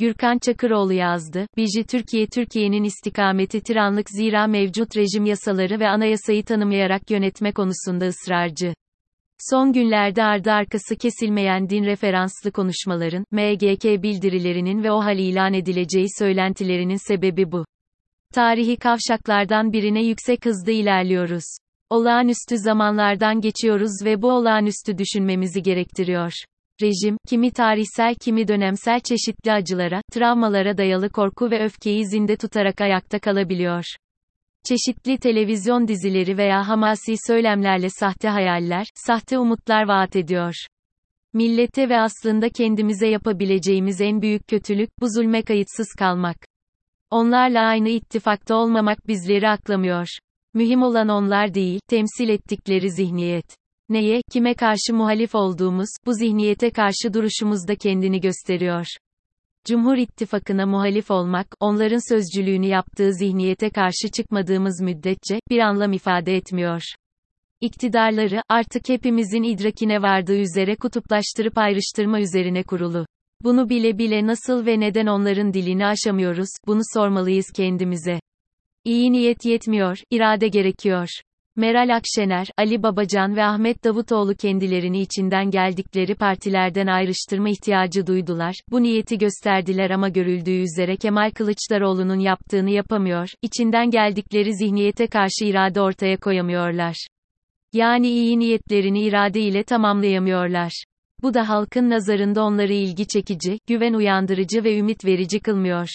Gürkan Çakıroğlu yazdı. Biji Türkiye Türkiye'nin istikameti tiranlık zira mevcut rejim yasaları ve anayasayı tanımayarak yönetme konusunda ısrarcı. Son günlerde ardı arkası kesilmeyen din referanslı konuşmaların, MGK bildirilerinin ve OHAL ilan edileceği söylentilerinin sebebi bu. Tarihi kavşaklardan birine yüksek hızda ilerliyoruz. Olağanüstü zamanlardan geçiyoruz ve bu olağanüstü düşünmemizi gerektiriyor. Rejim, kimi tarihsel kimi dönemsel çeşitli acılara, travmalara dayalı korku ve öfkeyi zinde tutarak ayakta kalabiliyor. Çeşitli televizyon dizileri veya hamasi söylemlerle sahte hayaller, sahte umutlar vaat ediyor. Millete ve aslında kendimize yapabileceğimiz en büyük kötülük, bu zulme kayıtsız kalmak. Onlarla aynı ittifakta olmamak bizleri aklamıyor. Mühim olan onlar değil, temsil ettikleri zihniyet. Neye, kime karşı muhalif olduğumuz, bu zihniyete karşı duruşumuzda kendini gösteriyor. Cumhur İttifakı'na muhalif olmak, onların sözcülüğünü yaptığı zihniyete karşı çıkmadığımız müddetçe, bir anlam ifade etmiyor. İktidarları, artık hepimizin idrakine vardığı üzere kutuplaştırıp ayrıştırma üzerine kurulu. Bunu bile bile nasıl ve neden onların dilini aşamıyoruz, bunu sormalıyız kendimize. İyi niyet yetmiyor, irade gerekiyor. Meral Akşener, Ali Babacan ve Ahmet Davutoğlu kendilerini içinden geldikleri partilerden ayrıştırma ihtiyacı duydular, bu niyeti gösterdiler ama görüldüğü üzere Kemal Kılıçdaroğlu'nun yaptığını yapamıyor, içinden geldikleri zihniyete karşı irade ortaya koyamıyorlar. Yani iyi niyetlerini irade ile tamamlayamıyorlar. Bu da halkın nazarında onları ilgi çekici, güven uyandırıcı ve ümit verici kılmıyor.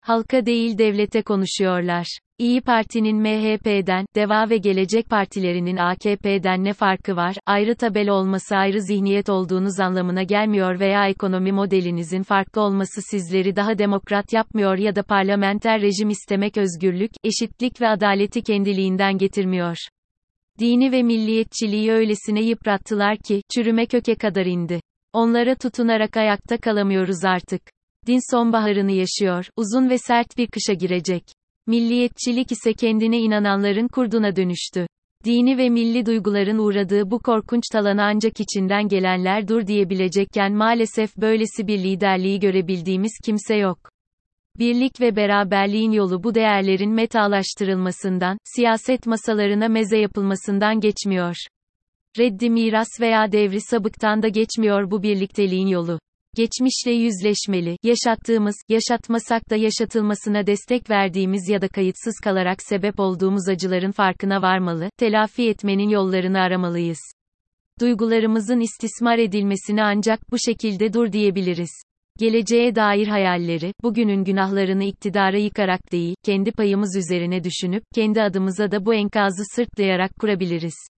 Halka değil devlete konuşuyorlar. İyi Parti'nin MHP'den, Deva ve Gelecek Partilerinin AKP'den ne farkı var? Ayrı tabel olması ayrı zihniyet olduğunuz anlamına gelmiyor veya ekonomi modelinizin farklı olması sizleri daha demokrat yapmıyor ya da parlamenter rejim istemek özgürlük, eşitlik ve adaleti kendiliğinden getirmiyor. Dini ve milliyetçiliği öylesine yıprattılar ki, çürüme köke kadar indi. Onlara tutunarak ayakta kalamıyoruz artık. Din sonbaharını yaşıyor, uzun ve sert bir kışa girecek. Milliyetçilik ise kendine inananların kurduna dönüştü. Dini ve milli duyguların uğradığı bu korkunç talana ancak içinden gelenler dur diyebilecekken maalesef böylesi bir liderliği görebildiğimiz kimse yok. Birlik ve beraberliğin yolu bu değerlerin metalaştırılmasından, siyaset masalarına meze yapılmasından geçmiyor. Reddi miras veya devri sabıktan da geçmiyor bu birlikteliğin yolu. Geçmişle yüzleşmeli, yaşattığımız, yaşatmasak da yaşatılmasına destek verdiğimiz ya da kayıtsız kalarak sebep olduğumuz acıların farkına varmalı, telafi etmenin yollarını aramalıyız. Duygularımızın istismar edilmesini ancak bu şekilde dur diyebiliriz. Geleceğe dair hayalleri, bugünün günahlarını iktidara yıkarak değil, kendi payımız üzerine düşünüp, kendi adımıza da bu enkazı sırtlayarak kurabiliriz.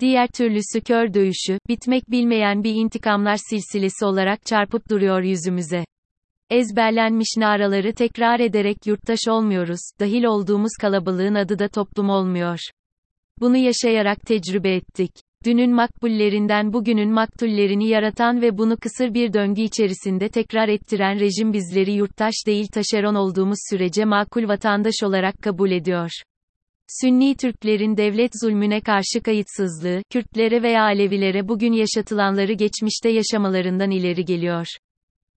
Diğer türlüsü kör dövüşü, bitmek bilmeyen bir intikamlar silsilesi olarak çarpıp duruyor yüzümüze. Ezberlenmiş naraları tekrar ederek yurttaş olmuyoruz, dahil olduğumuz kalabalığın adı da toplum olmuyor. Bunu yaşayarak tecrübe ettik. Dünün makbullerinden bugünün maktullerini yaratan ve bunu kısır bir döngü içerisinde tekrar ettiren rejim bizleri yurttaş değil taşeron olduğumuz sürece makul vatandaş olarak kabul ediyor. Sünni Türklerin devlet zulmüne karşı kayıtsızlığı, Kürtlere veya Alevilere bugün yaşatılanları geçmişte yaşamalarından ileri geliyor.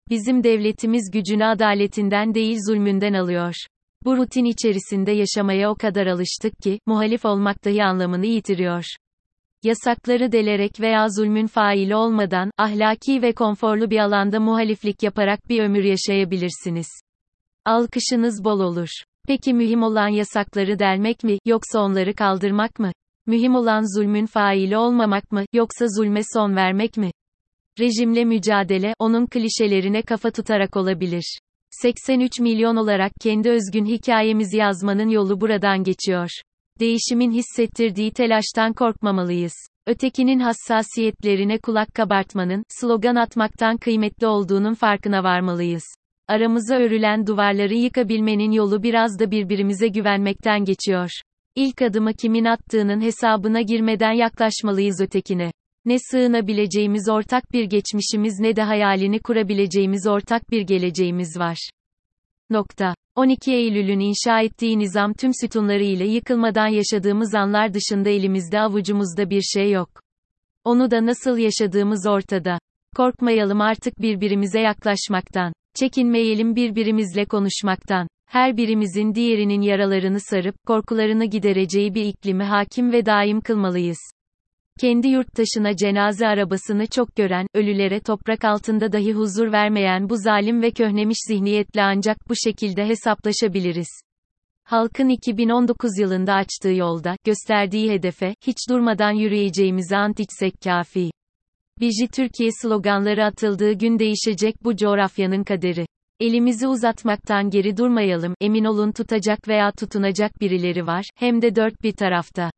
Bizim devletimiz gücünü adaletinden değil zulmünden alıyor. Bu rutin içerisinde yaşamaya o kadar alıştık ki, muhalif olmak dahi anlamını yitiriyor. Yasakları delerek veya zulmün faili olmadan, ahlaki ve konforlu bir alanda muhaliflik yaparak bir ömür yaşayabilirsiniz. Alkışınız bol olur. Peki mühim olan yasakları delmek mi, yoksa onları kaldırmak mı? Mühim olan zulmün faili olmamak mı, yoksa zulme son vermek mi? Rejimle mücadele, onun klişelerine kafa tutarak olabilir. 83 milyon olarak kendi özgün hikayemizi yazmanın yolu buradan geçiyor. Değişimin hissettirdiği telaştan korkmamalıyız. Ötekinin hassasiyetlerine kulak kabartmanın, slogan atmaktan kıymetli olduğunun farkına varmalıyız. Aramıza örülen duvarları yıkabilmenin yolu biraz da birbirimize güvenmekten geçiyor. İlk adımı kimin attığının hesabına girmeden yaklaşmalıyız ötekine. Ne sığınabileceğimiz ortak bir geçmişimiz ne de hayalini kurabileceğimiz ortak bir geleceğimiz var. Nokta. 12 Eylül'ün inşa ettiği nizam tüm sütunları ile yıkılmadan yaşadığımız anlar dışında elimizde avucumuzda bir şey yok. Onu da nasıl yaşadığımız ortada. Korkmayalım artık birbirimize yaklaşmaktan. Çekinmeyelim birbirimizle konuşmaktan. Her birimizin diğerinin yaralarını sarıp, korkularını gidereceği bir iklimi hakim ve daim kılmalıyız. Kendi yurttaşına cenaze arabasını çok gören, ölülere toprak altında dahi huzur vermeyen bu zalim ve köhnemiş zihniyetle ancak bu şekilde hesaplaşabiliriz. Halkın 2019 yılında açtığı yolda, gösterdiği hedefe, hiç durmadan yürüyeceğimizi ant içsek kafi. Biji Türkiye sloganları atıldığı gün değişecek bu coğrafyanın kaderi. Elimizi uzatmaktan geri durmayalım, emin olun tutacak veya tutunacak birileri var, hem de dört bir tarafta.